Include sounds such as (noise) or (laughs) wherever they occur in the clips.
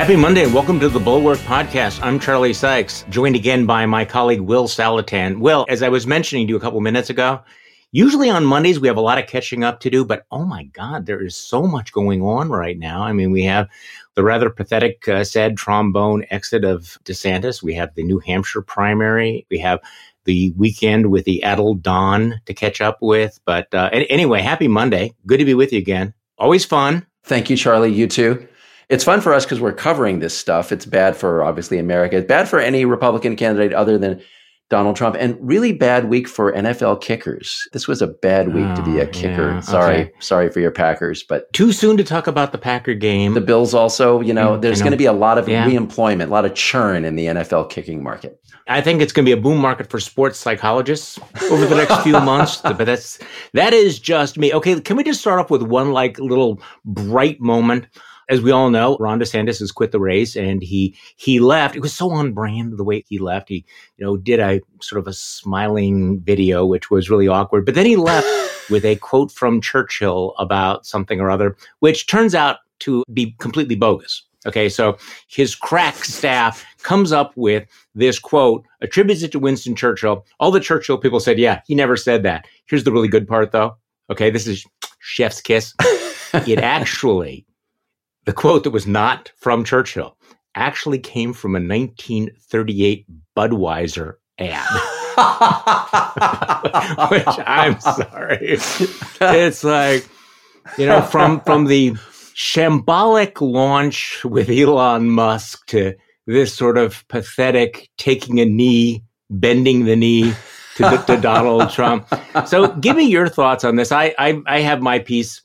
Happy Monday welcome to the Bulwark Podcast. I'm Charlie Sykes, joined again by my colleague Will Saletan. Will, as I was mentioning to you a couple minutes ago, usually on Mondays we have a lot of catching up to do, but oh my God, there is so much going on right now. I mean, we have the rather pathetic, uh, sad trombone exit of DeSantis. We have the New Hampshire primary. We have the weekend with the addled Don to catch up with. But uh, anyway, happy Monday. Good to be with you again. Always fun. Thank you, Charlie. You too it's fun for us because we're covering this stuff. It's bad for obviously America. It's bad for any Republican candidate other than Donald Trump, and really bad week for NFL kickers. This was a bad week oh, to be a oh, kicker. Yeah, sorry, okay. sorry for your Packers, but too soon to talk about the Packer game. The Bills also, you know, there's going to be a lot of yeah. reemployment, a lot of churn in the NFL kicking market. I think it's going to be a boom market for sports psychologists over the next few (laughs) months. But that's that is just me. Okay, can we just start off with one like little bright moment? As we all know, Ron DeSantis has quit the race and he he left. It was so on brand the way he left. He, you know, did a sort of a smiling video, which was really awkward. But then he left (laughs) with a quote from Churchill about something or other, which turns out to be completely bogus. Okay, so his crack staff comes up with this quote, attributes it to Winston Churchill. All the Churchill people said, yeah, he never said that. Here's the really good part, though. Okay, this is chef's kiss. (laughs) it actually the quote that was not from Churchill actually came from a 1938 Budweiser ad. (laughs) Which I'm sorry. It's like, you know, from from the shambolic launch with Elon Musk to this sort of pathetic taking a knee, bending the knee to, to Donald Trump. So give me your thoughts on this. I, I I have my piece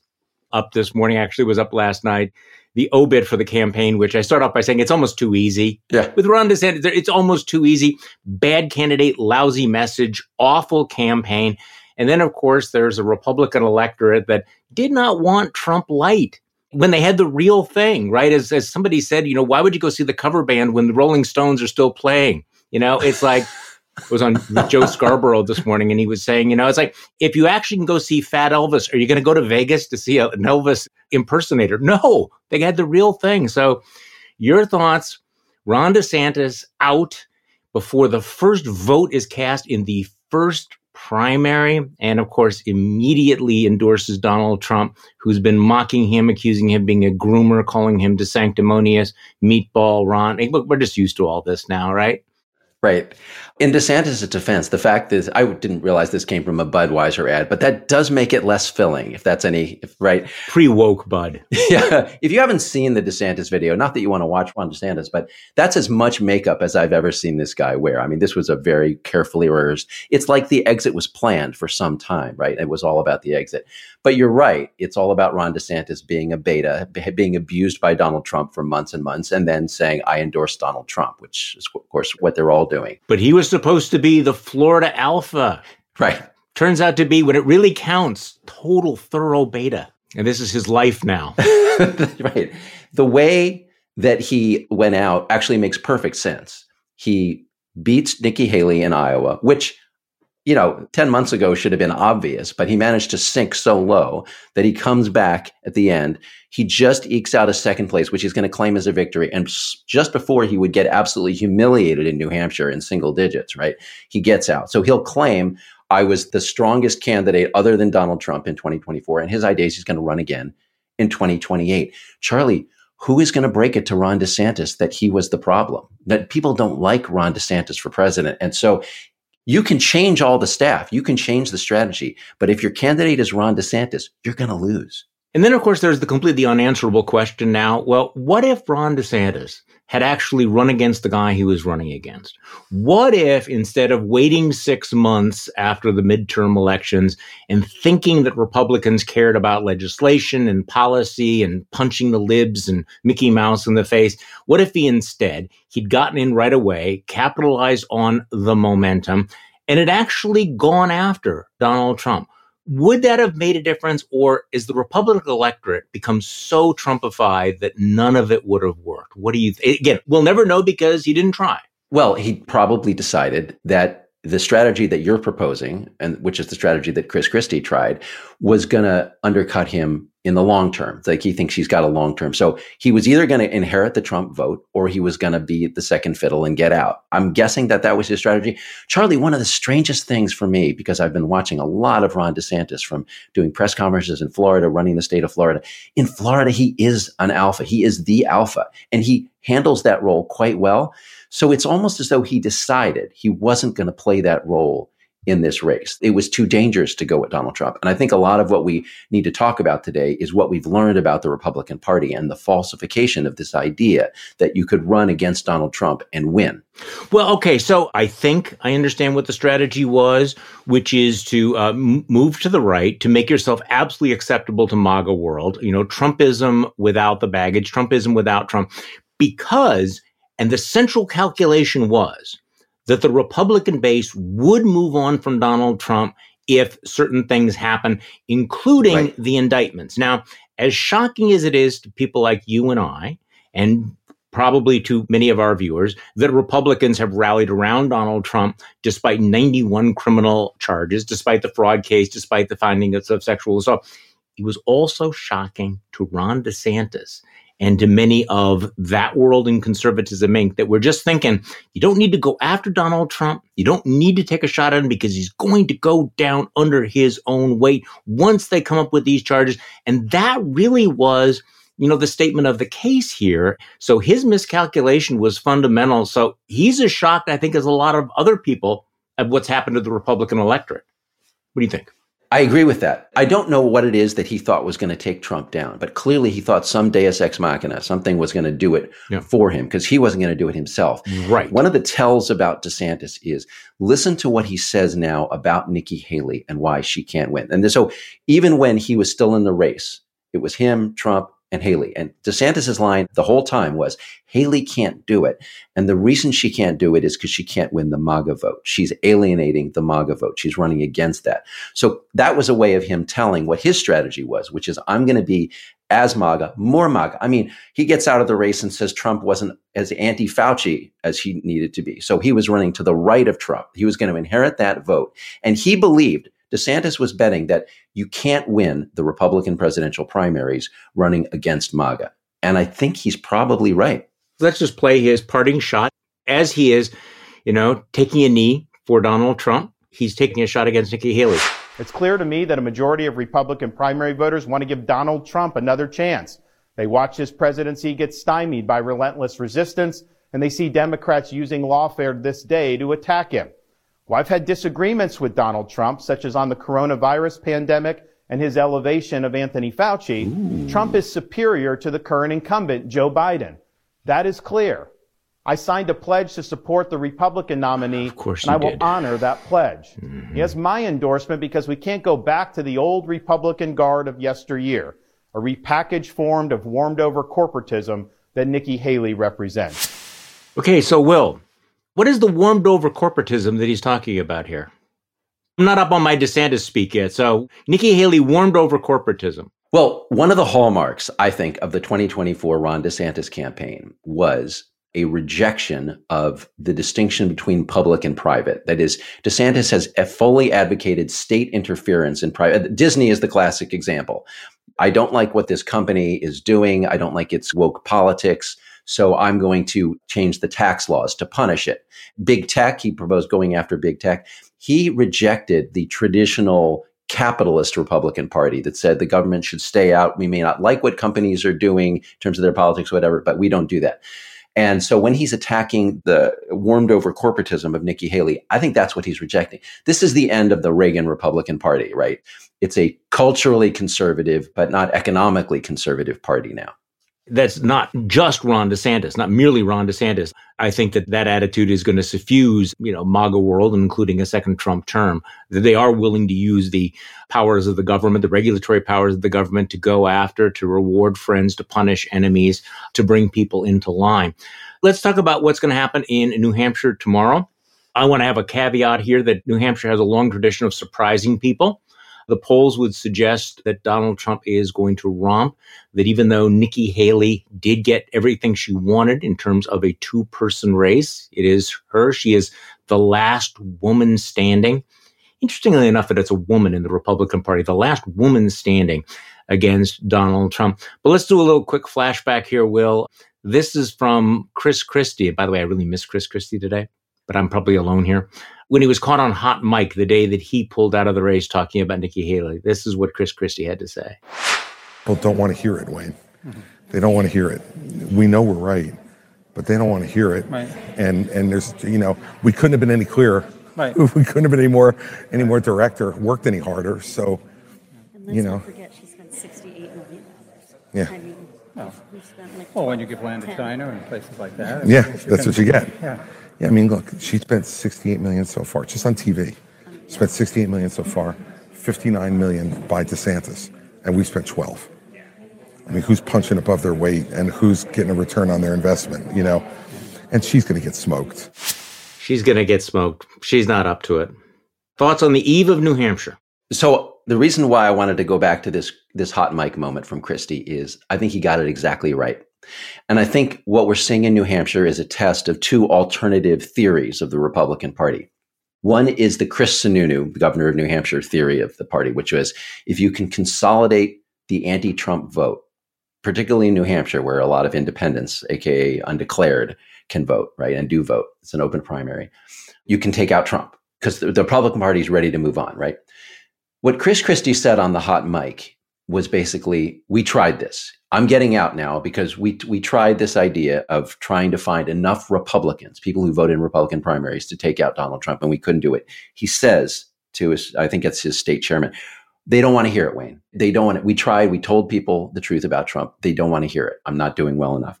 up this morning, actually was up last night the obit for the campaign, which I start off by saying it's almost too easy. Yeah. With Ron DeSantis, it's almost too easy. Bad candidate, lousy message, awful campaign. And then, of course, there's a Republican electorate that did not want Trump light when they had the real thing, right? As, as somebody said, you know, why would you go see the cover band when the Rolling Stones are still playing? You know, it's like, (laughs) was on Joe Scarborough this morning, and he was saying, you know, it's like if you actually can go see Fat Elvis, are you going to go to Vegas to see an Elvis impersonator? No, they had the real thing. So, your thoughts? Ron DeSantis out before the first vote is cast in the first primary, and of course, immediately endorses Donald Trump, who's been mocking him, accusing him being a groomer, calling him DeSanctimonious, meatball Ron. Look, we're just used to all this now, right? Right. In DeSantis' defense, the fact is, I didn't realize this came from a Budweiser ad, but that does make it less filling, if that's any, if, right? Pre woke Bud. (laughs) yeah. If you haven't seen the DeSantis video, not that you want to watch Ron DeSantis, but that's as much makeup as I've ever seen this guy wear. I mean, this was a very carefully rehearsed. It's like the exit was planned for some time, right? It was all about the exit. But you're right. It's all about Ron DeSantis being a beta, being abused by Donald Trump for months and months, and then saying, I endorse Donald Trump, which is, of course, what they're all doing. But he was supposed to be the Florida alpha. Right. Turns out to be, when it really counts, total thorough beta. And this is his life now. (laughs) right. The way that he went out actually makes perfect sense. He beats Nikki Haley in Iowa, which you know, 10 months ago should have been obvious, but he managed to sink so low that he comes back at the end. He just ekes out a second place, which he's going to claim as a victory. And just before he would get absolutely humiliated in New Hampshire in single digits, right? He gets out. So he'll claim, I was the strongest candidate other than Donald Trump in 2024. And his idea is he's going to run again in 2028. Charlie, who is going to break it to Ron DeSantis that he was the problem? That people don't like Ron DeSantis for president. And so you can change all the staff, you can change the strategy, but if your candidate is Ron DeSantis, you're going to lose. And then, of course, there's the completely unanswerable question now. Well, what if Ron DeSantis had actually run against the guy he was running against? What if instead of waiting six months after the midterm elections and thinking that Republicans cared about legislation and policy and punching the libs and Mickey Mouse in the face, what if he instead he'd gotten in right away, capitalized on the momentum, and had actually gone after Donald Trump? Would that have made a difference, or is the Republican electorate become so Trumpified that none of it would have worked? What do you th- again? We'll never know because he didn't try. Well, he probably decided that the strategy that you're proposing, and which is the strategy that Chris Christie tried, was going to undercut him in the long term. Like he thinks he's got a long term. So he was either going to inherit the Trump vote or he was going to be the second fiddle and get out. I'm guessing that that was his strategy. Charlie, one of the strangest things for me, because I've been watching a lot of Ron DeSantis from doing press conferences in Florida, running the state of Florida. In Florida, he is an alpha. He is the alpha and he handles that role quite well. So it's almost as though he decided he wasn't going to play that role in this race. It was too dangerous to go with Donald Trump. And I think a lot of what we need to talk about today is what we've learned about the Republican Party and the falsification of this idea that you could run against Donald Trump and win. Well, okay. So I think I understand what the strategy was, which is to uh, move to the right to make yourself absolutely acceptable to MAGA world. You know, Trumpism without the baggage, Trumpism without Trump, because, and the central calculation was that the Republican base would move on from Donald Trump if certain things happen, including right. the indictments. Now, as shocking as it is to people like you and I, and probably to many of our viewers, that Republicans have rallied around Donald Trump despite 91 criminal charges, despite the fraud case, despite the findings of sexual assault. It was also shocking to Ron DeSantis and to many of that world in conservatism Inc. that we're just thinking you don't need to go after Donald Trump. You don't need to take a shot at him because he's going to go down under his own weight once they come up with these charges. And that really was, you know, the statement of the case here. So his miscalculation was fundamental. So he's as shocked, I think, as a lot of other people at what's happened to the Republican electorate. What do you think? I agree with that. I don't know what it is that he thought was going to take Trump down, but clearly he thought some deus ex machina, something was going to do it yeah. for him because he wasn't going to do it himself. Right. One of the tells about DeSantis is listen to what he says now about Nikki Haley and why she can't win. And so even when he was still in the race, it was him, Trump, and Haley. And DeSantis's line the whole time was Haley can't do it. And the reason she can't do it is because she can't win the MAGA vote. She's alienating the MAGA vote. She's running against that. So that was a way of him telling what his strategy was, which is I'm going to be as MAGA, more MAGA. I mean, he gets out of the race and says Trump wasn't as anti Fauci as he needed to be. So he was running to the right of Trump. He was going to inherit that vote. And he believed DeSantis was betting that you can't win the Republican presidential primaries running against MAGA. And I think he's probably right. Let's just play his parting shot as he is, you know, taking a knee for Donald Trump. He's taking a shot against Nikki Haley. It's clear to me that a majority of Republican primary voters want to give Donald Trump another chance. They watch his presidency get stymied by relentless resistance, and they see Democrats using lawfare this day to attack him. Well, I've had disagreements with Donald Trump, such as on the coronavirus pandemic and his elevation of Anthony Fauci. Ooh. Trump is superior to the current incumbent, Joe Biden. That is clear. I signed a pledge to support the Republican nominee, of course and I will did. honor that pledge. Mm-hmm. He has my endorsement because we can't go back to the old Republican guard of yesteryear, a repackaged form of warmed over corporatism that Nikki Haley represents. Okay, so Will, what is the warmed over corporatism that he's talking about here? I'm not up on my DeSantis speak yet. So Nikki Haley warmed over corporatism. Well, one of the hallmarks, I think, of the 2024 Ron DeSantis campaign was a rejection of the distinction between public and private. That is, DeSantis has fully advocated state interference in private. Disney is the classic example. I don't like what this company is doing. I don't like its woke politics. So I'm going to change the tax laws to punish it. Big tech, he proposed going after big tech. He rejected the traditional capitalist Republican Party that said the government should stay out. We may not like what companies are doing in terms of their politics, whatever, but we don't do that. And so when he's attacking the warmed over corporatism of Nikki Haley, I think that's what he's rejecting. This is the end of the Reagan Republican Party, right? It's a culturally conservative, but not economically conservative party now that's not just Ron DeSantis, not merely Ron DeSantis. I think that that attitude is going to suffuse, you know, MAGA world, including a second Trump term, that they are willing to use the powers of the government, the regulatory powers of the government to go after, to reward friends, to punish enemies, to bring people into line. Let's talk about what's going to happen in New Hampshire tomorrow. I want to have a caveat here that New Hampshire has a long tradition of surprising people. The polls would suggest that Donald Trump is going to romp, that even though Nikki Haley did get everything she wanted in terms of a two person race, it is her. She is the last woman standing. Interestingly enough, that it's a woman in the Republican Party, the last woman standing against Donald Trump. But let's do a little quick flashback here, Will. This is from Chris Christie. By the way, I really miss Chris Christie today, but I'm probably alone here. When he was caught on hot mic the day that he pulled out of the race talking about Nikki Haley, this is what Chris Christie had to say. People don't want to hear it, Wayne. They don't want to hear it. We know we're right, but they don't want to hear it. Right. And and there's you know we couldn't have been any clearer. Right. (laughs) We couldn't have been any more any more direct or worked any harder. So And let's You know. forget she spent sixty-eight million. Yeah. I mean, Well, we spent like. well, when you give land to China and places like that. yeah, that's what you get. Yeah. Yeah, I mean, look, she spent 68 million so far, just on TV. Spent 68 million so far, 59 million by DeSantis, and we spent 12. I mean, who's punching above their weight and who's getting a return on their investment, you know? And she's going to get smoked. She's going to get smoked. She's not up to it. Thoughts on the eve of New Hampshire? So the reason why I wanted to go back to this this hot mic moment from Christie is I think he got it exactly right. And I think what we're seeing in New Hampshire is a test of two alternative theories of the Republican Party. One is the Chris Sununu, the governor of New Hampshire theory of the party, which was if you can consolidate the anti-Trump vote, particularly in New Hampshire, where a lot of independents, aka undeclared, can vote, right, and do vote. It's an open primary. You can take out Trump because the, the Republican Party is ready to move on, right? What Chris Christie said on the hot mic was basically, we tried this. I'm getting out now because we we tried this idea of trying to find enough Republicans, people who vote in Republican primaries, to take out Donald Trump, and we couldn't do it. He says to his, I think it's his state chairman, they don't want to hear it, Wayne. They don't want it. We tried. We told people the truth about Trump. They don't want to hear it. I'm not doing well enough.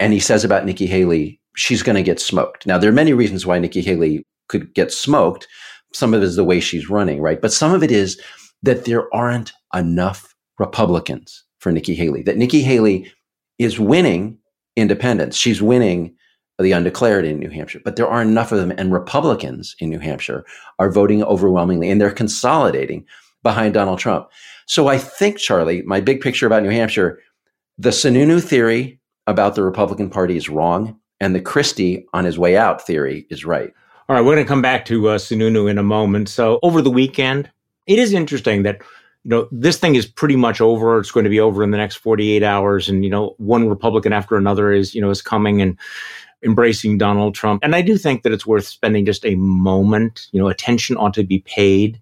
And he says about Nikki Haley, she's going to get smoked. Now there are many reasons why Nikki Haley could get smoked. Some of it is the way she's running, right? But some of it is that there aren't enough Republicans for Nikki Haley. That Nikki Haley is winning independents. She's winning the undeclared in New Hampshire, but there aren't enough of them. And Republicans in New Hampshire are voting overwhelmingly and they're consolidating behind Donald Trump. So I think, Charlie, my big picture about New Hampshire, the Sununu theory about the Republican Party is wrong, and the Christie on his way out theory is right. All right, we're going to come back to uh, Sununu in a moment. So over the weekend, it is interesting that you know this thing is pretty much over. It's going to be over in the next 48 hours, and you know one Republican after another is you know is coming and embracing Donald Trump. And I do think that it's worth spending just a moment. You know, attention ought to be paid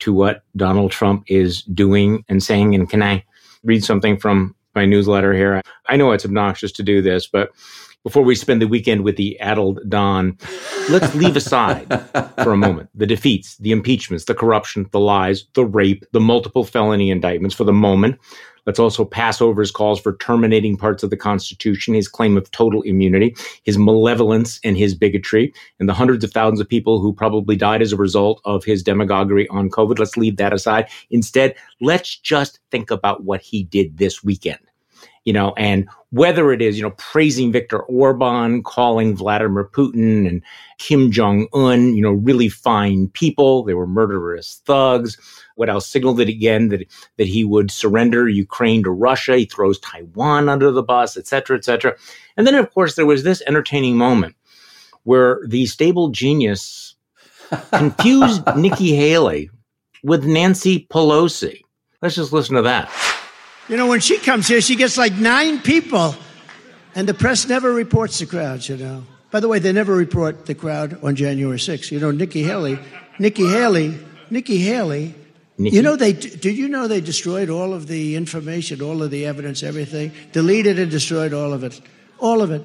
to what Donald Trump is doing and saying. And can I read something from my newsletter here? I know it's obnoxious to do this, but before we spend the weekend with the addled Don, let's leave aside (laughs) for a moment the defeats, the impeachments, the corruption, the lies, the rape, the multiple felony indictments for the moment. Let's also pass over his calls for terminating parts of the Constitution, his claim of total immunity, his malevolence and his bigotry, and the hundreds of thousands of people who probably died as a result of his demagoguery on COVID. Let's leave that aside. Instead, let's just think about what he did this weekend you know, and whether it is, you know, praising Viktor Orban, calling Vladimir Putin and Kim Jong Un, you know, really fine people. They were murderous thugs. What else? Signaled it again that that he would surrender Ukraine to Russia. He throws Taiwan under the bus, et cetera, et cetera. And then, of course, there was this entertaining moment where the stable genius (laughs) confused Nikki Haley with Nancy Pelosi. Let's just listen to that. You know, when she comes here, she gets like nine people, and the press never reports the crowds, you know. By the way, they never report the crowd on January 6th. You know, Nikki Haley, Nikki Haley, Nikki Haley. Nikki? You know, they did you know they destroyed all of the information, all of the evidence, everything, deleted and destroyed all of it, all of it,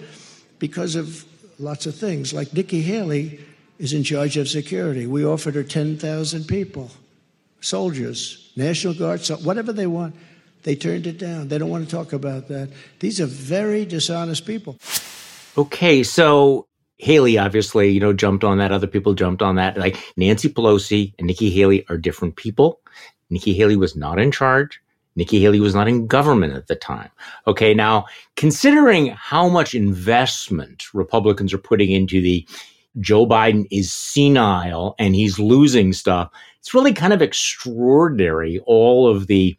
because of lots of things. Like Nikki Haley is in charge of security. We offered her 10,000 people, soldiers, National Guard, so whatever they want. They turned it down. They don't want to talk about that. These are very dishonest people. Okay, so Haley obviously, you know, jumped on that. Other people jumped on that. Like Nancy Pelosi and Nikki Haley are different people. Nikki Haley was not in charge. Nikki Haley was not in government at the time. Okay, now considering how much investment Republicans are putting into the Joe Biden is senile and he's losing stuff. it's really kind of extraordinary all of the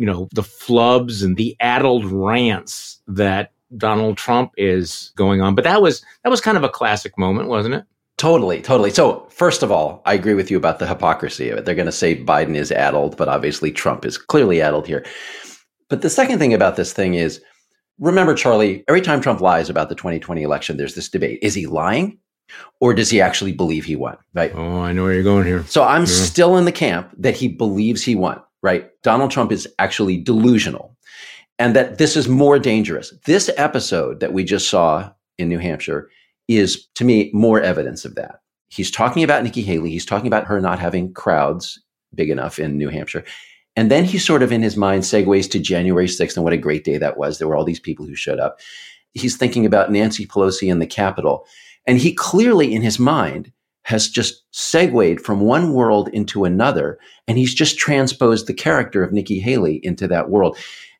you know the flubs and the addled rants that Donald Trump is going on. But that was that was kind of a classic moment, wasn't it? Totally, totally. So, first of all, I agree with you about the hypocrisy of it. They're going to say Biden is addled, but obviously Trump is clearly addled here. But the second thing about this thing is remember, Charlie, every time Trump lies about the 2020 election, there's this debate. Is he lying or does he actually believe he won? Right. Oh, I know where you're going here. So I'm yeah. still in the camp that he believes he won, right? Donald Trump is actually delusional and that this is more dangerous. This episode that we just saw in New Hampshire is to me more evidence of that. He's talking about Nikki Haley. He's talking about her not having crowds big enough in New Hampshire. And then he sort of in his mind segues to January 6th and what a great day that was. There were all these people who showed up. He's thinking about Nancy Pelosi and the Capitol. And he clearly in his mind has just segued from one world into another. And he's just transposed the character of Nikki Haley into that world.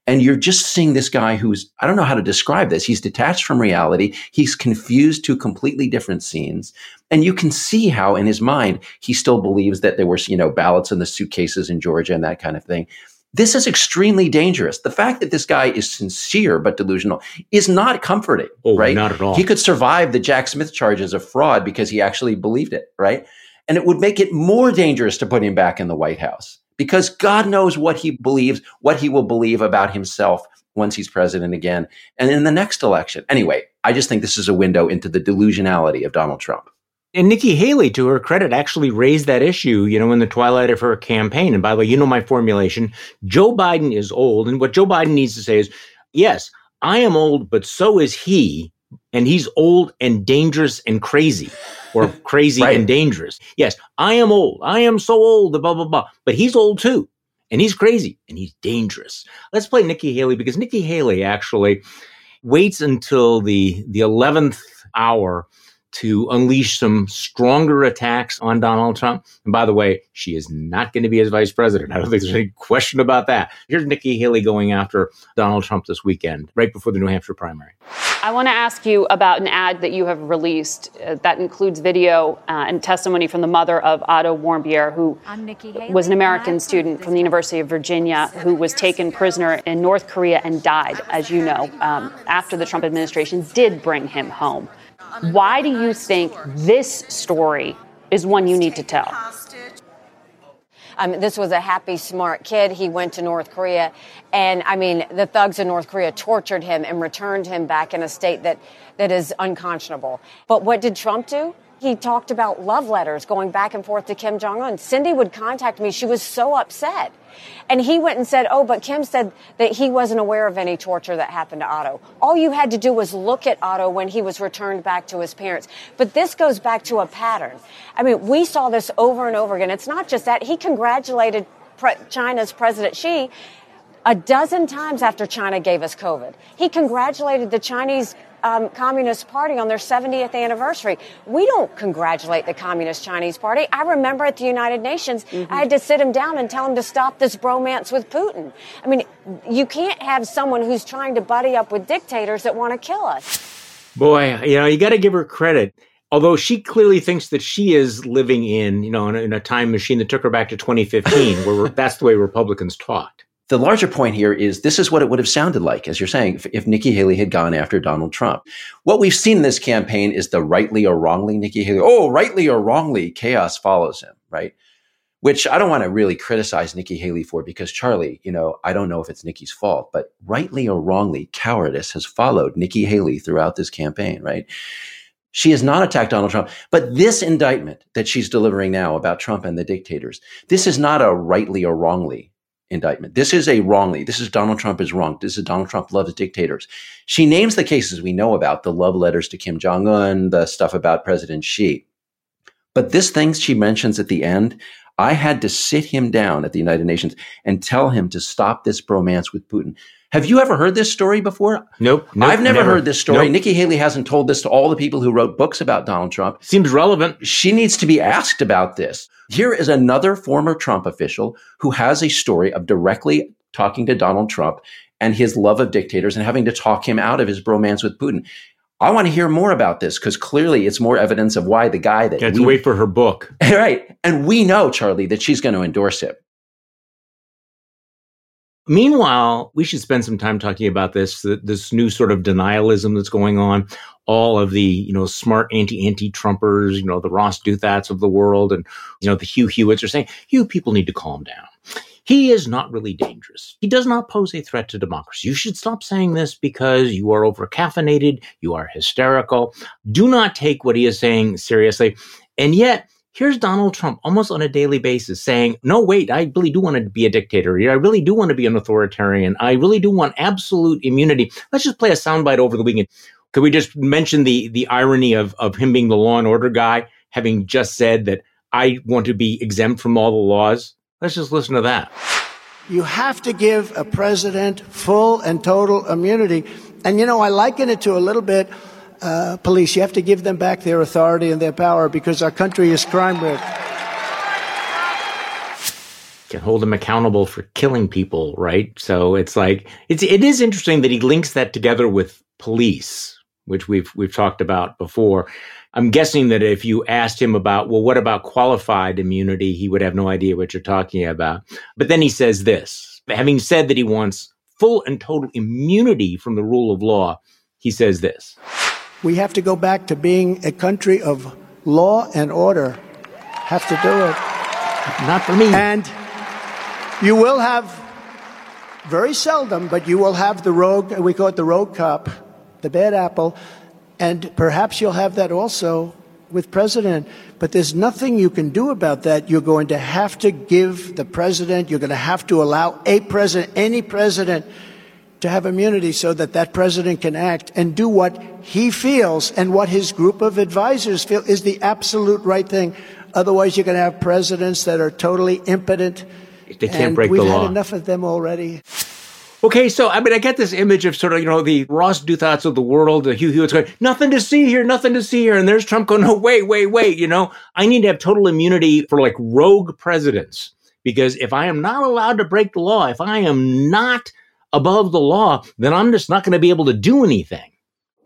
And you're just seeing this guy who's, I don't know how to describe this. He's detached from reality. He's confused to completely different scenes. And you can see how in his mind, he still believes that there were, you know, ballots in the suitcases in Georgia and that kind of thing. This is extremely dangerous. The fact that this guy is sincere but delusional is not comforting, oh, right? Not at all. He could survive the Jack Smith charges of fraud because he actually believed it, right? And it would make it more dangerous to put him back in the White House because God knows what he believes, what he will believe about himself once he's president again and in the next election. Anyway, I just think this is a window into the delusionality of Donald Trump. And Nikki Haley, to her credit, actually raised that issue, you know, in the twilight of her campaign. And by the way, you know my formulation. Joe Biden is old. And what Joe Biden needs to say is, yes, I am old, but so is he and he's old and dangerous and crazy or (laughs) crazy right. and dangerous. Yes, I am old. I am so old, blah, blah, blah. But he's old too. And he's crazy and he's dangerous. Let's play Nikki Haley because Nikki Haley actually waits until the, the 11th hour to unleash some stronger attacks on Donald Trump. And by the way, she is not going to be his vice president. I don't think there's any question about that. Here's Nikki Haley going after Donald Trump this weekend, right before the New Hampshire primary. I want to ask you about an ad that you have released uh, that includes video uh, and testimony from the mother of Otto Warmbier, who was an American student from the University of Virginia who was taken prisoner in North Korea and died, as you know, um, after the Trump administration did bring him home. Why do you think this story is one you need to tell? Um, this was a happy, smart kid. He went to North Korea, and I mean, the thugs in North Korea tortured him and returned him back in a state that that is unconscionable. But what did Trump do? He talked about love letters going back and forth to Kim Jong Un. Cindy would contact me. She was so upset. And he went and said, Oh, but Kim said that he wasn't aware of any torture that happened to Otto. All you had to do was look at Otto when he was returned back to his parents. But this goes back to a pattern. I mean, we saw this over and over again. It's not just that. He congratulated China's President Xi a dozen times after China gave us COVID. He congratulated the Chinese um, Communist Party on their 70th anniversary. We don't congratulate the Communist Chinese Party. I remember at the United Nations, mm-hmm. I had to sit him down and tell him to stop this bromance with Putin. I mean, you can't have someone who's trying to buddy up with dictators that want to kill us. Boy, you know, you got to give her credit although she clearly thinks that she is living in, you know, in a, in a, time machine that took her back to 2015, where that's the way Republicans talked the larger point here is this is what it would have sounded like, as you're saying, if, if, Nikki Haley had gone after Donald Trump. What we've seen in this campaign is the rightly or wrongly Nikki Haley, oh, rightly or wrongly, chaos follows him, right? Which I don't want to really criticize Nikki Haley for because Charlie, you know, I don't know if it's Nikki's fault, but rightly or wrongly, cowardice has followed Nikki Haley throughout this campaign, right? She has not attacked Donald Trump. But this indictment that she's delivering now about Trump and the dictators, this is not a rightly or wrongly indictment. This is a wrongly. This is Donald Trump is wrong. This is Donald Trump loves dictators. She names the cases we know about the love letters to Kim Jong un, the stuff about President Xi. But this thing she mentions at the end, I had to sit him down at the United Nations and tell him to stop this bromance with Putin. Have you ever heard this story before? Nope. nope I've never, never, heard this story. Nope. Nikki Haley hasn't told this to all the people who wrote books about Donald Trump. Seems relevant. She needs to be asked about this. Here is another former Trump official who has a story of directly talking to Donald Trump and his love of dictators and having to talk him out of his bromance with Putin. I want to hear more about this because clearly it's more evidence of why the guy that Let's we, wait for her book. (laughs) right, and we know Charlie that she's going to endorse him. Meanwhile, we should spend some time talking about this this new sort of denialism that's going on. All of the you know smart anti anti Trumpers, you know the Ross Douthat's of the world, and you know the Hugh Hewitts are saying you people need to calm down. He is not really dangerous. He does not pose a threat to democracy. You should stop saying this because you are over caffeinated. You are hysterical. Do not take what he is saying seriously. And yet, here's Donald Trump almost on a daily basis saying, no, wait, I really do want to be a dictator. I really do want to be an authoritarian. I really do want absolute immunity. Let's just play a soundbite over the weekend. Could we just mention the, the irony of, of him being the law and order guy, having just said that I want to be exempt from all the laws? Let's just listen to that. You have to give a president full and total immunity. And you know, I liken it to a little bit uh, police. You have to give them back their authority and their power because our country is crime ridden. Can hold him accountable for killing people, right? So it's like it's it is interesting that he links that together with police, which we've we've talked about before. I'm guessing that if you asked him about, well, what about qualified immunity, he would have no idea what you're talking about. But then he says this, having said that he wants full and total immunity from the rule of law, he says this. We have to go back to being a country of law and order. Have to do it. Not for me. And you will have, very seldom, but you will have the rogue, we call it the rogue cop, the bad apple, and perhaps you'll have that also with president. But there's nothing you can do about that. You're going to have to give the president, you're going to have to allow a president, any president, to have immunity so that that president can act and do what he feels and what his group of advisors feel is the absolute right thing. Otherwise, you're going to have presidents that are totally impotent. They can't and break we've had enough of them already. Okay, so I mean, I get this image of sort of, you know, the Ross Douthat's of the world, the Hugh Hewitt's going, nothing to see here, nothing to see here. And there's Trump going, no, wait, wait, wait. You know, I need to have total immunity for like rogue presidents. Because if I am not allowed to break the law, if I am not above the law, then I'm just not going to be able to do anything.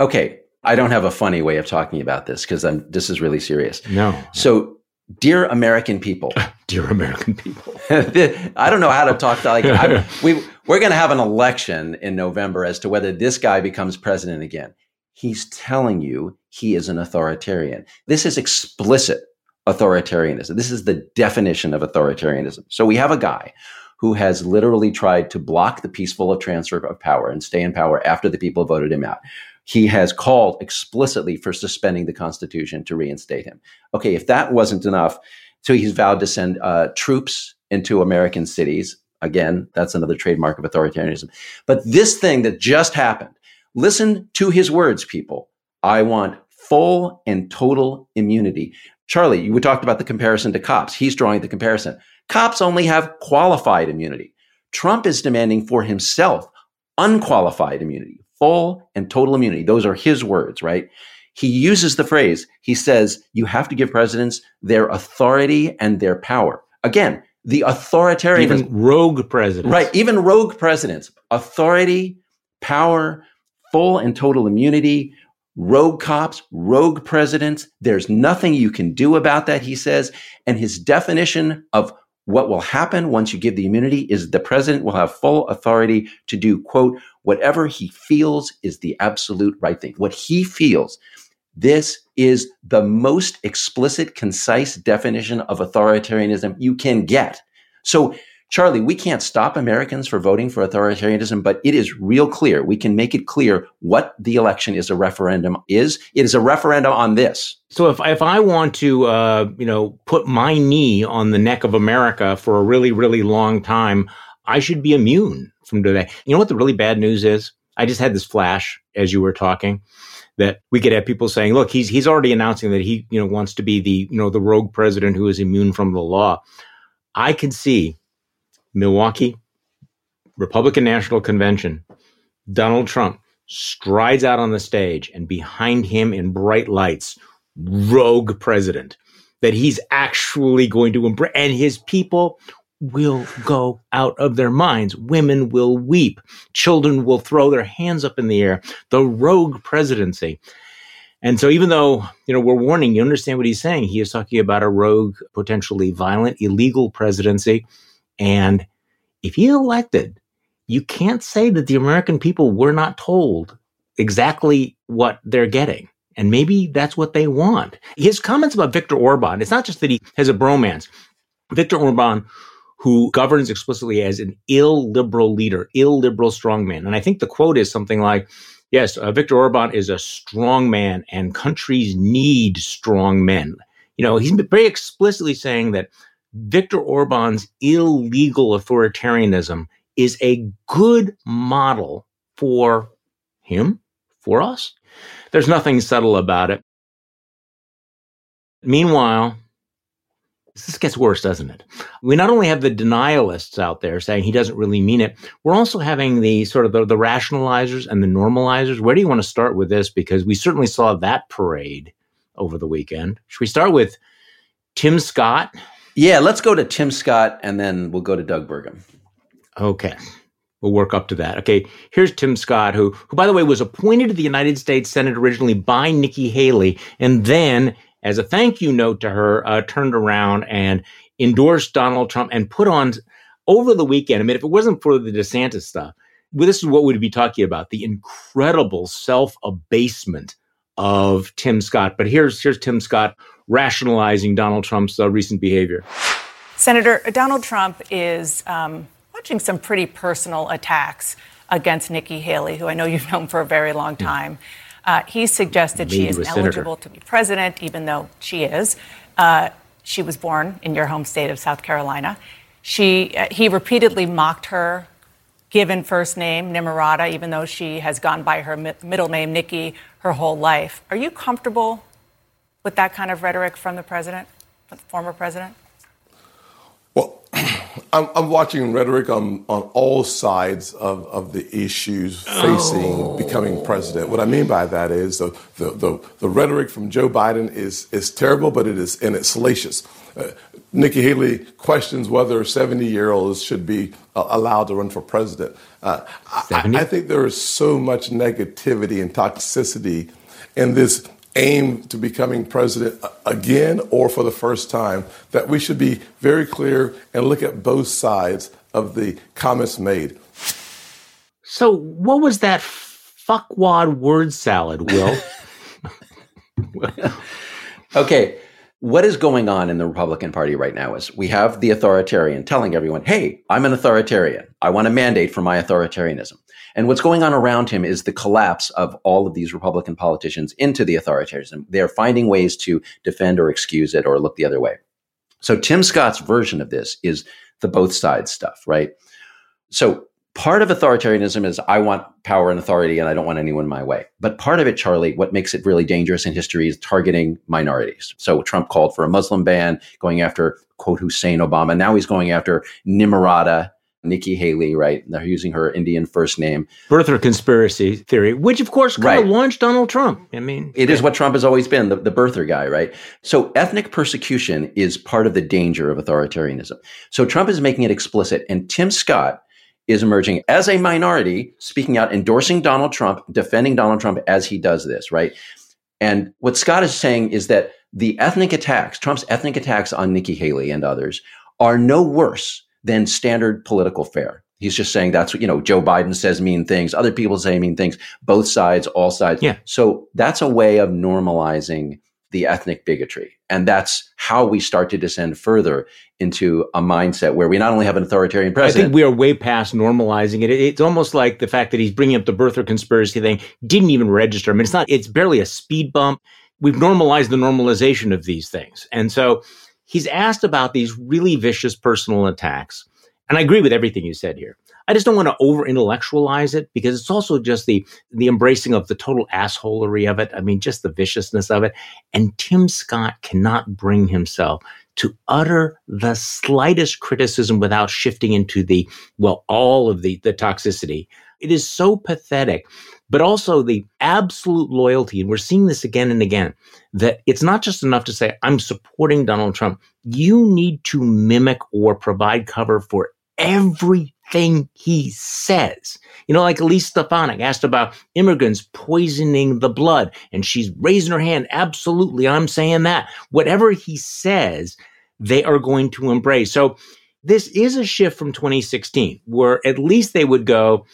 Okay, I don't have a funny way of talking about this because I'm this is really serious. No. So, dear American people, (laughs) Dear American people. (laughs) I don't know how to talk to like I, (laughs) we we're going to have an election in November as to whether this guy becomes president again. He's telling you he is an authoritarian. This is explicit authoritarianism. This is the definition of authoritarianism. So we have a guy who has literally tried to block the peaceful transfer of power and stay in power after the people voted him out. He has called explicitly for suspending the Constitution to reinstate him. Okay, if that wasn't enough, so he's vowed to send uh, troops into American cities. Again, that's another trademark of authoritarianism. But this thing that just happened, listen to his words, people. I want full and total immunity. Charlie, you talked about the comparison to cops. He's drawing the comparison. Cops only have qualified immunity. Trump is demanding for himself unqualified immunity, full and total immunity. Those are his words, right? He uses the phrase, he says, you have to give presidents their authority and their power. Again, the authoritarian. Even rogue presidents. Right. Even rogue presidents. Authority, power, full and total immunity, rogue cops, rogue presidents. There's nothing you can do about that, he says. And his definition of what will happen once you give the immunity is the president will have full authority to do, quote, whatever he feels is the absolute right thing. What he feels. This is the most explicit, concise definition of authoritarianism you can get. So, Charlie, we can't stop Americans for voting for authoritarianism, but it is real clear. We can make it clear what the election is a referendum is. It is a referendum on this. So if if I want to, uh, you know, put my knee on the neck of America for a really really long time, I should be immune from today. You know what the really bad news is? I just had this flash as you were talking that we could have people saying, "Look, he's he's already announcing that he you know wants to be the you know the rogue president who is immune from the law." I can see Milwaukee Republican National Convention, Donald Trump strides out on the stage, and behind him in bright lights, rogue president that he's actually going to embrace, and his people will go out of their minds. Women will weep. Children will throw their hands up in the air. The rogue presidency. And so, even though you know we're warning, you understand what he's saying. He is talking about a rogue, potentially violent, illegal presidency. And if he's elected, you can't say that the American people were not told exactly what they're getting. And maybe that's what they want. His comments about Viktor Orban, it's not just that he has a bromance. Viktor Orban, who governs explicitly as an illiberal leader, illiberal strongman. And I think the quote is something like, yes, uh, Viktor Orban is a strong man and countries need strong men. You know, he's very explicitly saying that Viktor Orban's illegal authoritarianism is a good model for him, for us. There's nothing subtle about it. Meanwhile, this gets worse, doesn't it? We not only have the denialists out there saying he doesn't really mean it, we're also having the sort of the, the rationalizers and the normalizers. Where do you want to start with this? Because we certainly saw that parade over the weekend. Should we start with Tim Scott? Yeah, let's go to Tim Scott and then we'll go to Doug Burgum. Okay. We'll work up to that. Okay, here's Tim Scott, who, who by the way, was appointed to the United States Senate originally by Nikki Haley, and then, as a thank you note to her, uh, turned around and endorsed Donald Trump and put on over the weekend. I mean, if it wasn't for the DeSantis stuff, well, this is what we'd be talking about: the incredible self abasement of Tim Scott. But here's here's Tim Scott rationalizing Donald Trump's uh, recent behavior. Senator Donald Trump is. Um watching some pretty personal attacks against Nikki Haley, who I know you've known for a very long time. Uh, he suggested she is eligible to be president, even though she is. Uh, she was born in your home state of South Carolina. She, uh, he repeatedly mocked her given first name, Nimrata, even though she has gone by her mi- middle name, Nikki, her whole life. Are you comfortable with that kind of rhetoric from the president, the former president? Well, (clears throat) I'm, I'm, watching rhetoric on, on all sides of, of the issues facing oh. becoming president. What I mean by that is the, the, the, the, rhetoric from Joe Biden is, is terrible, but it is and it's salacious. Uh, Nikki Haley questions whether 70 year olds should be uh, allowed to run for president. Uh, I, I think there is so much negativity and toxicity in this aim to becoming president again or for the first time, that we should be very clear and look at both sides of the comments made. So, what was that fuckwad word salad, Will? (laughs) okay. What is going on in the Republican Party right now is we have the authoritarian telling everyone, hey, I'm an authoritarian. I want a mandate for my authoritarianism. And what's going on around him is the collapse of all of these Republican politicians into the authoritarianism. They're finding ways to defend or excuse it or look the other way. So Tim Scott's version of this is the both sides stuff, right? So part of authoritarianism is I want power and authority and I don't want anyone my way. But part of it, Charlie, what makes it really dangerous in history is targeting minorities. So Trump called for a Muslim ban, going after, quote, Hussein Obama. Now he's going after Nimrata Nikki Haley, right? They're using her Indian first name. Birther conspiracy theory, which of course kind right. of launched Donald Trump. I mean, it is what Trump has always been, the, the birther guy, right? So ethnic persecution is part of the danger of authoritarianism. So Trump is making it explicit. And Tim Scott is emerging as a minority, speaking out, endorsing Donald Trump, defending Donald Trump as he does this, right? And what Scott is saying is that the ethnic attacks, Trump's ethnic attacks on Nikki Haley and others, are no worse than standard political fare. He's just saying that's what, you know, Joe Biden says mean things, other people say mean things, both sides, all sides. Yeah. So that's a way of normalizing the ethnic bigotry. And that's how we start to descend further into a mindset where we not only have an authoritarian president. I think we are way past normalizing it. It's almost like the fact that he's bringing up the birther conspiracy thing didn't even register. I mean, it's not, it's barely a speed bump. We've normalized the normalization of these things. And so he's asked about these really vicious personal attacks. And I agree with everything you said here. I just don't want to over intellectualize it because it's also just the the embracing of the total assholery of it. I mean, just the viciousness of it. And Tim Scott cannot bring himself to utter the slightest criticism without shifting into the well, all of the the toxicity. It is so pathetic but also the absolute loyalty. And we're seeing this again and again that it's not just enough to say, I'm supporting Donald Trump. You need to mimic or provide cover for everything he says. You know, like Elise Stefanik asked about immigrants poisoning the blood, and she's raising her hand. Absolutely, I'm saying that. Whatever he says, they are going to embrace. So this is a shift from 2016, where at least they would go,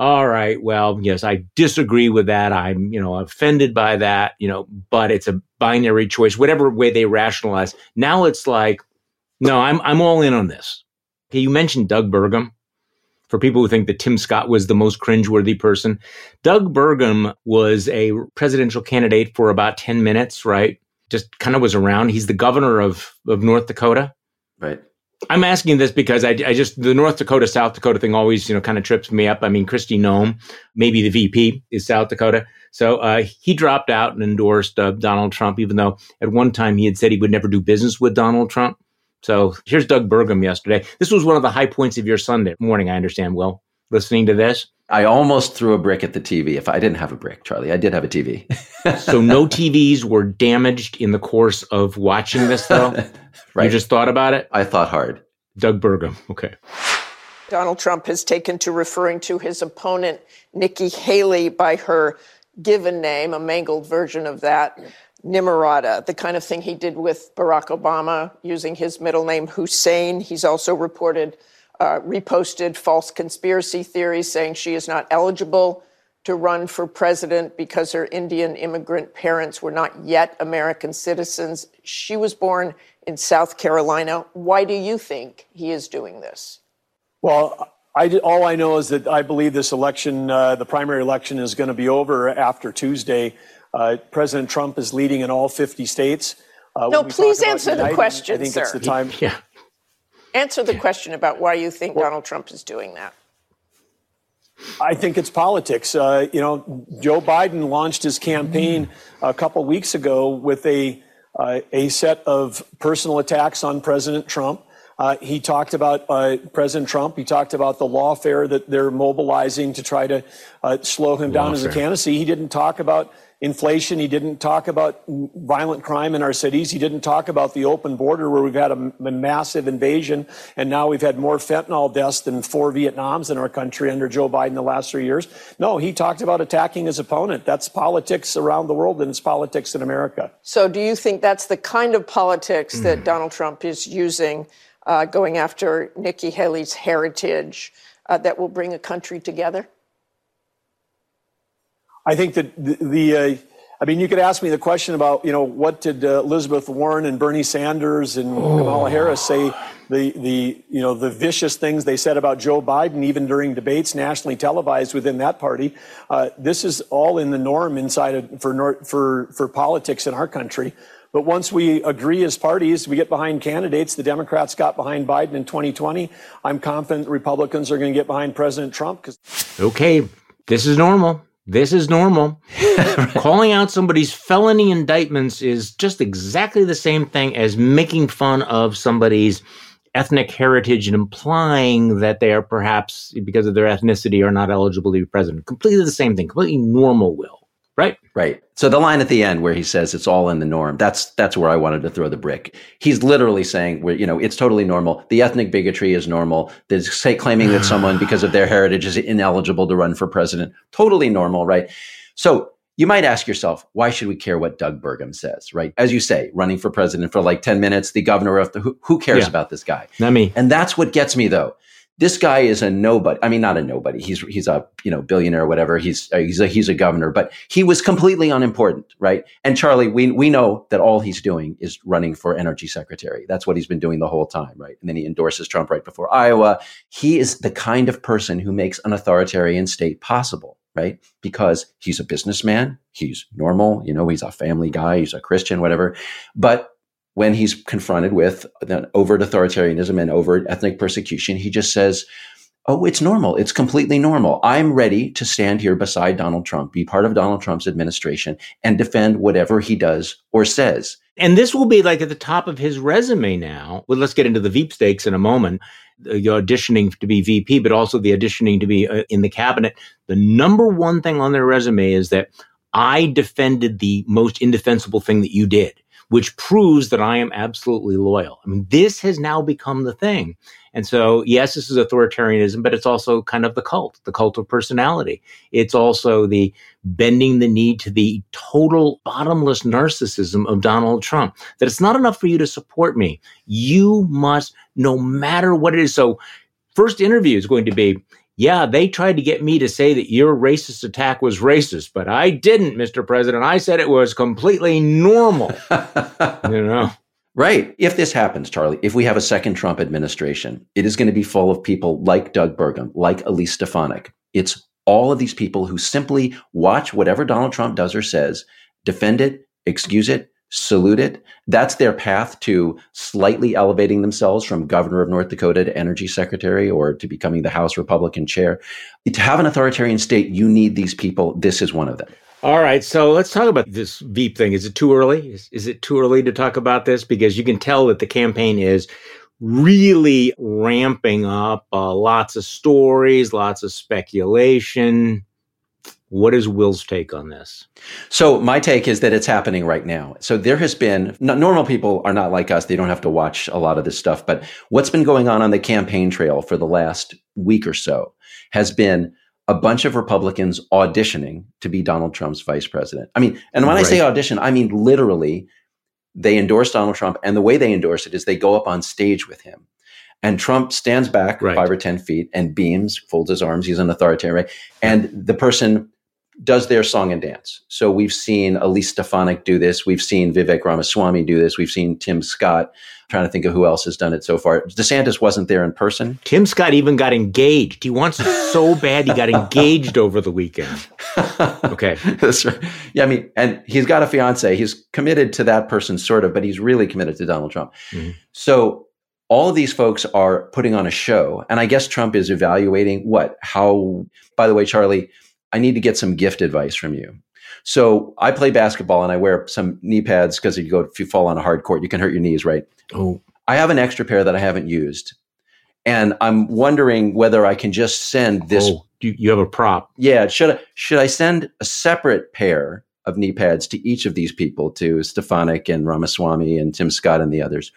all right, well, yes, I disagree with that. I'm, you know, offended by that, you know, but it's a binary choice, whatever way they rationalize. Now it's like, no, I'm, I'm all in on this. Okay, you mentioned Doug Burgum. For people who think that Tim Scott was the most cringeworthy person, Doug Burgum was a presidential candidate for about 10 minutes, right? Just kind of was around. He's the governor of, of North Dakota. Right. I'm asking this because I, I, just the North Dakota South Dakota thing always you know kind of trips me up. I mean, Kristi Noem, maybe the VP is South Dakota, so uh, he dropped out and endorsed uh, Donald Trump, even though at one time he had said he would never do business with Donald Trump. So here's Doug Burgum yesterday. This was one of the high points of your Sunday morning. I understand. Will listening to this. I almost threw a brick at the TV. If I didn't have a brick, Charlie, I did have a TV. (laughs) so no TVs were damaged in the course of watching this, though. (laughs) right. You just thought about it. I thought hard. Doug Burgum. Okay. Donald Trump has taken to referring to his opponent Nikki Haley by her given name, a mangled version of that, Nimarada, the kind of thing he did with Barack Obama using his middle name Hussein. He's also reported reposted false conspiracy theories saying she is not eligible to run for president because her Indian immigrant parents were not yet American citizens. She was born in South Carolina. Why do you think he is doing this? Well, I, all I know is that I believe this election, uh, the primary election, is going to be over after Tuesday. Uh, President Trump is leading in all 50 states. Uh, no, please answer the question, I think sir. it's the time. Yeah. Answer the question about why you think well, Donald Trump is doing that. I think it's politics. Uh, you know, Joe Biden launched his campaign a couple weeks ago with a uh, a set of personal attacks on President Trump. Uh, he talked about uh, President Trump. He talked about the lawfare that they're mobilizing to try to uh, slow him down as a candidacy. He didn't talk about inflation. He didn't talk about violent crime in our cities. He didn't talk about the open border where we've had a, a, massive invasion and now we've had more fentanyl deaths than four Vietnams in our country under Joe Biden the last three years. No, he talked about attacking his opponent. That's politics around the world and it's politics in America. So do you think that's the kind of politics mm. that Donald Trump is using, uh, going after Nikki Haley's heritage, uh, that will bring a country together? I think that the, the uh, I mean, you could ask me the question about, you know, what did uh, Elizabeth Warren and Bernie Sanders and oh. Kamala Harris say? The, the, you know, the vicious things they said about Joe Biden, even during debates nationally televised within that party. Uh, this is all in the norm inside of, for, for, for politics in our country. But once we agree as parties, we get behind candidates. The Democrats got behind Biden in 2020. I'm confident Republicans are going to get behind President Trump. Okay, this is normal. This is normal. (laughs) Calling out somebody's felony indictments is just exactly the same thing as making fun of somebody's ethnic heritage and implying that they are perhaps, because of their ethnicity, are not eligible to be president. Completely the same thing, completely normal, Will. Right? Right. So the line at the end where he says it's all in the norm, that's that's where I wanted to throw the brick. He's literally saying where you know it's totally normal. The ethnic bigotry is normal. The say claiming that someone (sighs) because of their heritage is ineligible to run for president, totally normal, right? So you might ask yourself, why should we care what Doug Burgum says, right? As you say, running for president for like 10 minutes, the governor of the, who, who cares yeah. about this guy? Not me. And that's what gets me though this guy is a nobody. I mean, not a nobody. He's he's a you know billionaire or whatever. He's he's a he's a governor, but he was completely unimportant, right? And Charlie, we we know that all he's doing is running for energy secretary. That's what he's been doing the whole time, right? And then he endorses Trump right before Iowa. He is the kind of person who makes an authoritarian state possible, right? Because he's a businessman, he's normal, you know, he's a family guy, he's a Christian, whatever, but when he's confronted with overt authoritarianism and overt ethnic persecution, he just says, Oh, it's normal. It's completely normal. I'm ready to stand here beside Donald Trump, be part of Donald Trump's administration, and defend whatever he does or says. And this will be like at the top of his resume now. Well, let's get into the Veep stakes in a moment. The auditioning to be VP, but also the auditioning to be uh, in the cabinet. The number one thing on their resume is that I defended the most indefensible thing that you did which proves that I am absolutely loyal. I mean, this has now become the thing. And so, yes, this is authoritarianism, but it's also kind of the cult, the cult of personality. It's also the bending the knee to the total bottomless narcissism of Donald Trump, that it's not enough for you to support me. You must, no matter what it is. So, first interview is going to be, yeah, they tried to get me to say that your racist attack was racist, but I didn't, Mr. President. I said it was completely normal. (laughs) you know? Right. If this happens, Charlie, if we have a second Trump administration, it is going to be full of people like Doug Burgum, like Elise Stefanik. It's all of these people who simply watch whatever Donald Trump does or says, defend it, excuse it, salute it. That's their path to slightly elevating themselves from governor of North Dakota to energy secretary or to becoming the House Republican chair. To have an authoritarian state, you need these people. This is one of them. All right, so let's talk about this Veep thing. Is it too early? Is, is it too early to talk about this? Because you can tell that the campaign is really ramping up. Uh, lots of stories, lots of speculation. What is Will's take on this? So my take is that it's happening right now. So there has been normal people are not like us. They don't have to watch a lot of this stuff. But what's been going on on the campaign trail for the last week or so has been a bunch of Republicans auditioning to be Donald Trump's vice president. I mean, and when right. I say audition, I mean literally they endorse Donald Trump. And the way they endorse it is they go up on stage with him. And Trump stands back right. five or 10 feet and beams, folds his arms. He's an authoritarian. And the person does their song and dance. So we've seen Elise Stefanik do this. We've seen Vivek Ramaswamy do this. We've seen Tim Scott. I'm trying to think of who else has done it so far. DeSantis wasn't there in person. Tim Scott even got engaged. He wants it so bad he got engaged over the weekend. (laughs) Okay. That's right. Yeah, I mean, and he's got a fiance. He's committed to that person, sort of, but he's really committed to Donald Trump. Mm-hmm. So all of these folks are putting on a show. And I guess Trump is evaluating what, how, by the way, Charlie, I need to get some gift advice from you. So I play basketball and I wear some knee pads because if you go if you fall on a hard court, you can hurt your knees, right? Oh. I have an extra pair that I haven't used. And I'm wondering whether I can just send this. Oh, you, you have a prop. Yeah. Should I, should I send a separate pair of knee pads to each of these people, to Stefanik and Ramaswamy and Tim Scott and the others?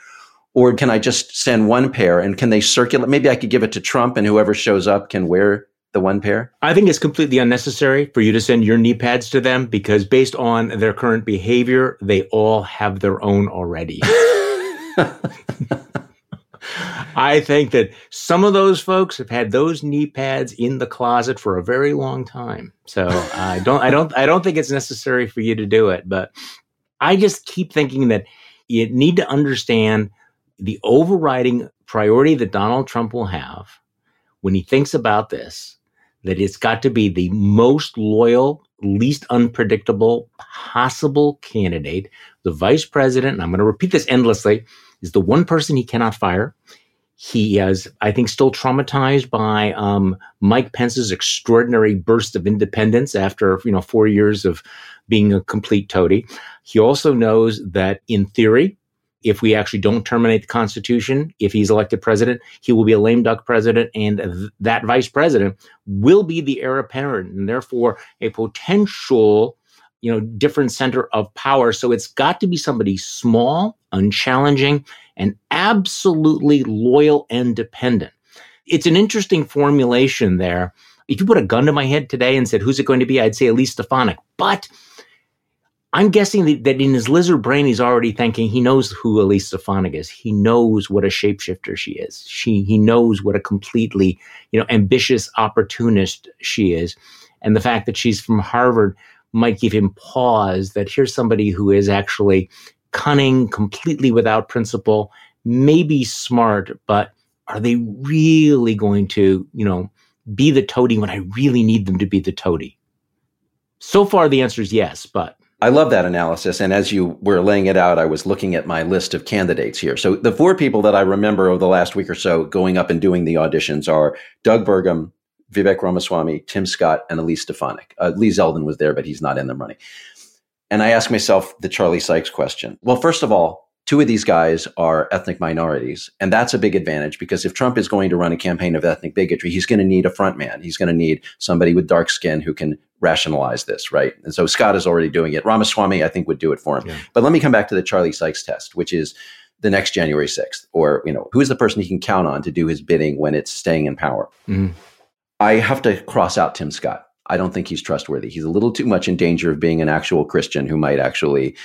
Or can I just send one pair and can they circulate? Maybe I could give it to Trump and whoever shows up can wear the one pair? I think it's completely unnecessary for you to send your knee pads to them because based on their current behavior, they all have their own already. (laughs) I think that some of those folks have had those knee pads in the closet for a very long time. So I don't I don't I don't think it's necessary for you to do it, but I just keep thinking that you need to understand the overriding priority that Donald Trump will have when he thinks about this that it's got to be the most loyal, least unpredictable possible candidate. The vice president, and I'm going to repeat this endlessly, is the one person he cannot fire. He is, I think, still traumatized by um, Mike Pence's extraordinary burst of independence after you know four years of being a complete toady. He also knows that, in theory, if we actually don't terminate the Constitution, if he's elected president, he will be a lame duck president, and th- that vice president will be the heir apparent, and therefore a potential, you know, different center of power. So it's got to be somebody small, unchallenging, and absolutely loyal and dependent. It's an interesting formulation there. If you put a gun to my head today and said, "Who's it going to be?" I'd say Elise Stefanik, but I'm guessing that, in his lizard brain, he's already thinking he knows who Elise Stefanik is. He knows what a shapeshifter she is. She, he knows what a completely, you know, ambitious opportunist she is. And the fact that she's from Harvard might give him pause that here's somebody who is actually cunning, completely without principle, maybe smart, but are they really going to, you know, be the toady when I really need them to be the toady? So far, the answer is yes, but I love that analysis. And as you were laying it out, I was looking at my list of candidates here. So the four people that I remember over the last week or so going up and doing the auditions are Doug Burgum, Vivek Ramaswamy, Tim Scott, and Elise Stefanik. Uh, Lee Zeldin was there, but he's not in the running. And I asked myself the Charlie Sykes question. Well, first of all, two of these guys are ethnic minorities. And that's a big advantage because if Trump is going to run a campaign of ethnic bigotry, he's going to need a front man. He's going to need somebody with dark skin who can rationalize this, right? And so Scott is already doing it. Ramaswamy, I think, would do it for him. Yeah. But let me come back to the Charlie Sykes test, which is the next January 6th, or, you know, who is the person he can count on to do his bidding when it's staying in power? Mm-hmm. I have to cross out Tim Scott. I don't think he's trustworthy. He's a little too much in danger of being an actual Christian who might actually,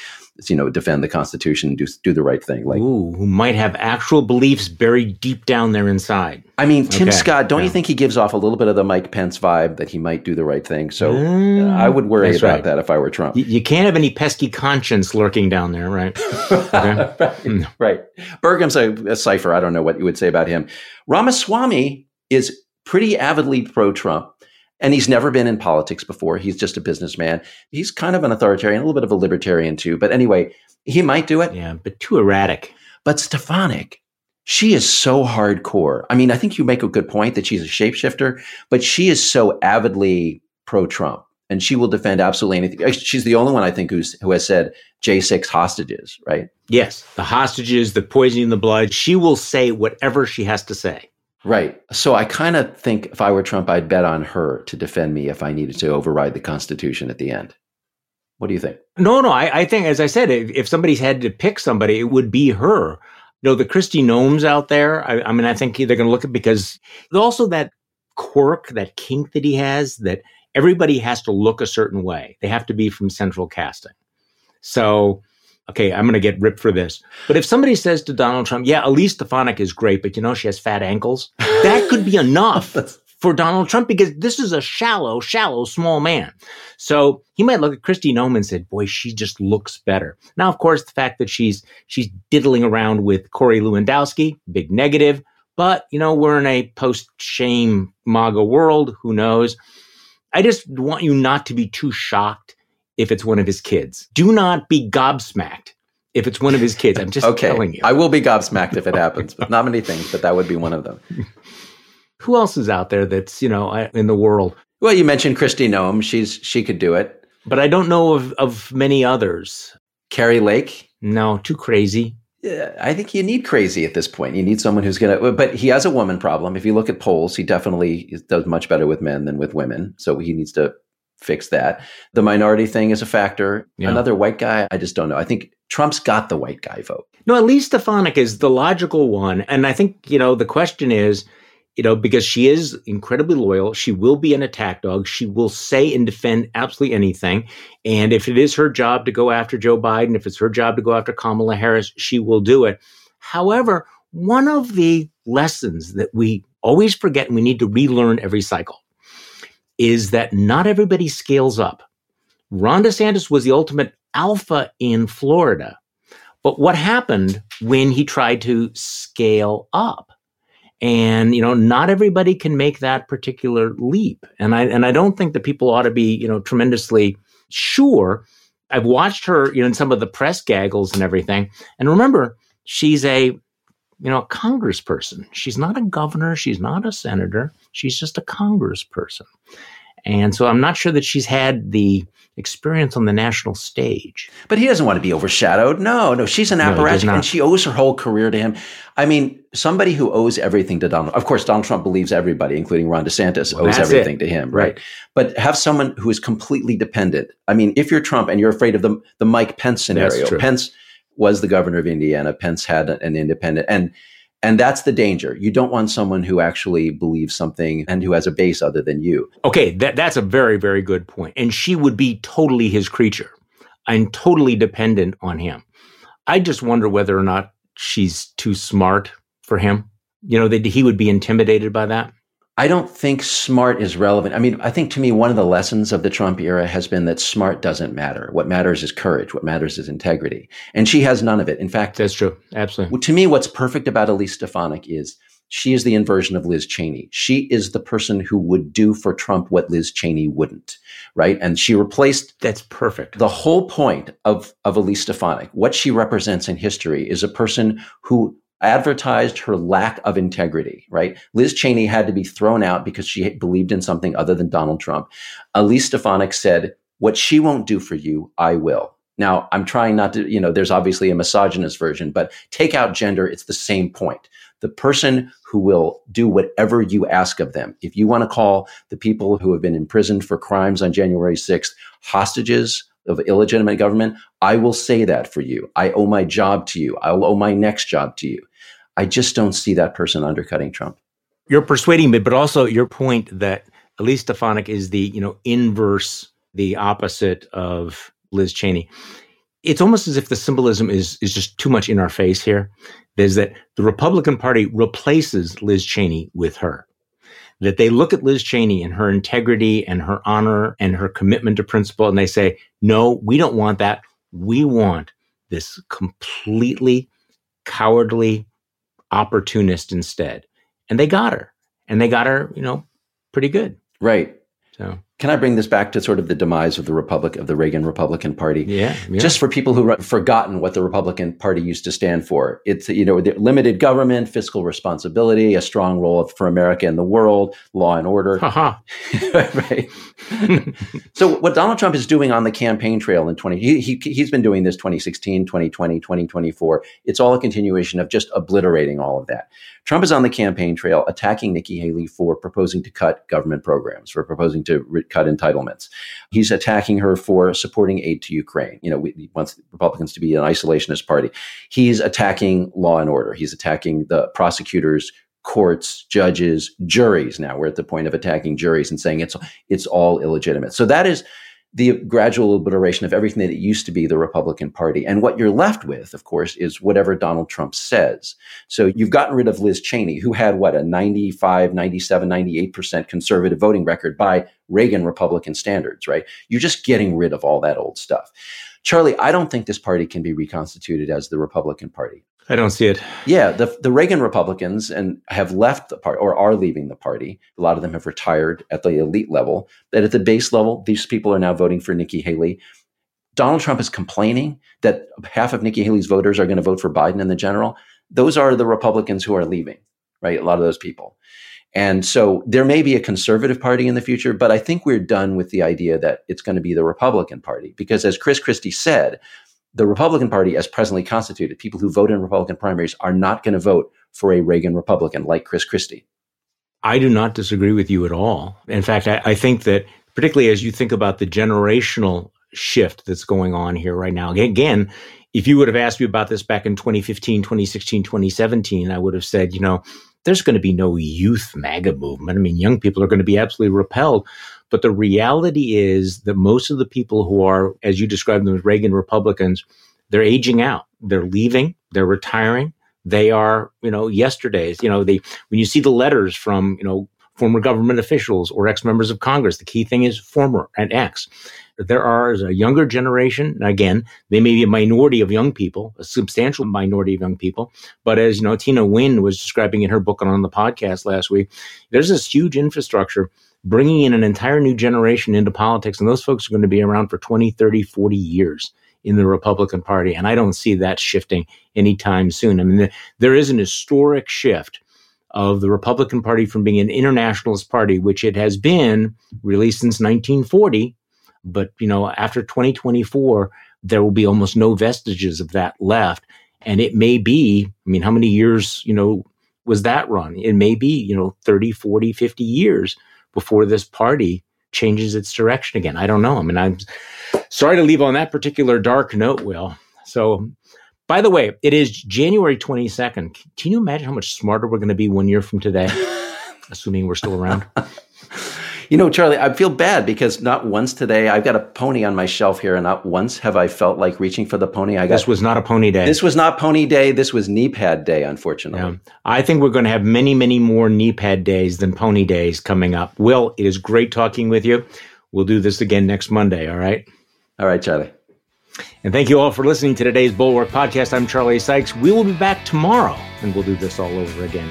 you know, defend the Constitution do, do the right thing. Like, Ooh, who might have actual beliefs buried deep down there inside. I mean, Tim okay. Scott, don't yeah. you think he gives off a little bit of the Mike Pence vibe that he might do the right thing? So uh, I would worry about right. that if I were Trump. Y- you can't have any pesky conscience lurking down there, right? Okay. (laughs) right. Mm. right. Burgum's a, a cipher. I don't know what you would say about him. Ramaswamy is pretty avidly pro Trump and he's never been in politics before. He's just a businessman. He's kind of an authoritarian, a little bit of a libertarian too. But anyway, he might do it. Yeah, but too erratic. But Stefanik, she is so hardcore. I mean, I think you make a good point that she's a shapeshifter, but she is so avidly pro Trump and she will defend absolutely anything. She's the only one I think who's who has said J6 hostages, right? Yes, the hostages, the poisoning the blood. She will say whatever she has to say. Right. So I kind of think if I were Trump, I'd bet on her to defend me if I needed to override the Constitution at the end. What do you think? No, no. I, I think, as I said, if, if somebody's had to pick somebody, it would be her. You know, the Kristi Noems out there, I, I mean, I think they're going to look at because also that quirk, that kink that he has, that everybody has to look a certain way. They have to be from central casting. So okay, I'm going to get ripped for this. But if somebody says to Donald Trump, yeah, Elise Stefanik is great, but you know, she has fat ankles, (laughs) that could be enough for Donald Trump because this is a shallow, shallow, small man. So he might look at Kristi Noem and say, boy, she just looks better. Now, of course, the fact that she's, she's diddling around with Corey Lewandowski, big negative. But, you know, we're in a post shame MAGA world. Who knows? I just want you not to be too shocked if it's one of his kids. Do not be gobsmacked if it's one of his kids. I'm just (laughs) okay. telling you. I will be gobsmacked if it happens, but not many things, but that would be one of them. (laughs) Who else is out there that's, you know, in the world? Well, you mentioned Kristi Noem. She's she could do it. But I don't know of, of many others. Kari Lake? No, too crazy. Yeah, I think you need crazy at this point. You need someone who's going to, but he has a woman problem. If you look at polls, he definitely does much better with men than with women. So he needs to fix that. The minority thing is a factor. Yeah. Another white guy, I just don't know. I think Trump's got the white guy vote. No, Elise Stefanik is the logical one. And I think, you know, the question is, you know, because she is incredibly loyal, she will be an attack dog. She will say and defend absolutely anything. And if it is her job to go after Joe Biden, if it's her job to go after Kamala Harris, she will do it. However, one of the lessons that we always forget and we need to relearn every cycle is that not everybody scales up. Ron DeSantis was the ultimate alpha in Florida. But what happened when he tried to scale up? And, you know, not everybody can make that particular leap. And I, and I don't think that people ought to be, you know, tremendously sure. I've watched her, you know, in some of the press gaggles and everything. And remember, she's a, you know, a congressperson. She's not a governor. She's not a senator. She's just a congressperson. And so I'm not sure that she's had the experience on the national stage. But he doesn't want to be overshadowed. No, no, she's an apparatchik no, and she owes her whole career to him. I mean, somebody who owes everything to Donald, of course, Donald Trump believes everybody, including Ron DeSantis, well, owes everything it. to him, right? right? But have someone who is completely dependent. I mean, if you're Trump and you're afraid of the, the Mike Pence scenario, Pence was the governor of Indiana, Pence had an independent, and and that's the danger. You don't want someone who actually believes something and who has a base other than you. Okay, that, that's a very, very good point. And she would be totally his creature and totally dependent on him. I just wonder whether or not she's too smart for him. You know, that he would be intimidated by that. I don't think smart is relevant. I mean, I think to me, one of the lessons of the Trump era has been that smart doesn't matter. What matters is courage. What matters is integrity. And she has none of it. In fact, that's true. Absolutely. To me, what's perfect about Elise Stefanik is she is the inversion of Liz Cheney. She is the person who would do for Trump what Liz Cheney wouldn't, right? And she replaced. That's perfect. The whole point of, of Elise Stefanik, what she represents in history is a person who advertised her lack of integrity, right? Liz Cheney had to be thrown out because she believed in something other than Donald Trump. Elise Stefanik said, what she won't do for you, I will. Now, I'm trying not to, you know, there's obviously a misogynist version, but take out gender, it's the same point. The person who will do whatever you ask of them. If you want to call the people who have been imprisoned for crimes on January 6th hostages of illegitimate government, I will say that for you. I owe my job to you. I'll owe my next job to you. I just don't see that person undercutting Trump. You're persuading me, but also your point that Elise Stefanik is the, you know, inverse, the opposite of Liz Cheney. It's almost as if the symbolism is is just too much in our face here. Is that the Republican Party replaces Liz Cheney with her. That they look at Liz Cheney and her integrity and her honor and her commitment to principle, and they say, no, we don't want that. We want this completely cowardly opportunist instead. And they got her. And they got her, you know, pretty good. Right. So can I bring this back to sort of the demise of the Republic of the Reagan Republican Party? Yeah, yeah. Just for people who have forgotten what the Republican Party used to stand for, it's you know limited government, fiscal responsibility, a strong role for America in the world, law and order. (laughs) Right. so what Donald Trump is doing on the campaign trail in 20 he, he he's been doing this 2016, 2020, 2024. It's all a continuation of just obliterating all of that. Trump is on the campaign trail attacking Nikki Haley for proposing to cut government programs, for proposing to re- cut entitlements. He's attacking her for supporting aid to Ukraine. You know, he wants Republicans to be an isolationist party. He's attacking law and order. He's attacking the prosecutors courts, judges, juries. Now we're at the point of attacking juries and saying it's it's all illegitimate. So that is the gradual obliteration of everything that it used to be the Republican Party. And what you're left with, of course, is whatever Donald Trump says. So you've gotten rid of Liz Cheney, who had what, a 95, 97, 98% conservative voting record by Reagan Republican standards, right? You're just getting rid of all that old stuff. Charlie, I don't think this party can be reconstituted as the Republican Party. I don't see it. Yeah, the the Reagan Republicans and have left the party or are leaving the party. A lot of them have retired at the elite level. That at the base level, these people are now voting for Nikki Haley. Donald Trump is complaining that half of Nikki Haley's voters are going to vote for Biden in the general. Those are the Republicans who are leaving, right? A lot of those people. And so there may be a conservative party in the future, but I think we're done with the idea that it's going to be the Republican Party. Because as Chris Christie said, the Republican Party, as presently constituted, people who vote in Republican primaries are not going to vote for a Reagan Republican like Chris Christie. I do not disagree with you at all. In fact, I, I, think that particularly as you think about the generational shift that's going on here right now, again, if you would have asked me about this back in 2015, 2016, 2017, I would have said, you know, there's going to be no youth MAGA movement. I mean, young people are going to be absolutely repelled but the reality is that most of the people who are, as you described them as Reagan Republicans, they're aging out. They're leaving. They're retiring. They are, you know, yesterday's. You know, they when you see the letters from, you know, former government officials or ex-members of Congress, the key thing is former and ex. There are a younger generation. Again, they may be a minority of young people, a substantial minority of young people. But as you know, Tina Nguyen was describing in her book and on the podcast last week, there's this huge infrastructure bringing in an entire new generation into politics. And those folks are going to be around for 20, 30, 40 years in the Republican Party. And I don't see that shifting anytime soon. I mean, the, there is an historic shift of the Republican Party from being an internationalist party, which it has been really since 1940. But, you know, after 2024, there will be almost no vestiges of that left. And it may be, I mean, how many years, you know, was that run? It may be, you know, 30, 40, 50 years before this party changes its direction again. I don't know. I mean, I'm sorry to leave on that particular dark note, Will. So, by the way, it is January 22nd. Can you imagine how much smarter we're going to be one year from today? (laughs) Assuming we're still around. (laughs) You know, Charlie, I feel bad because not once today I've got a pony on my shelf here, and not once have I felt like reaching for the pony. I got, this was not a pony day. This was not pony day. This was knee pad day, unfortunately. Yeah. I think we're going to have many, many more knee pad days than pony days coming up. Will, it is great talking with you. We'll do this again next Monday. All right. All right, Charlie. And thank you all for listening to today's Bulwark podcast. I'm Charlie Sykes. We will be back tomorrow, and we'll do this all over again.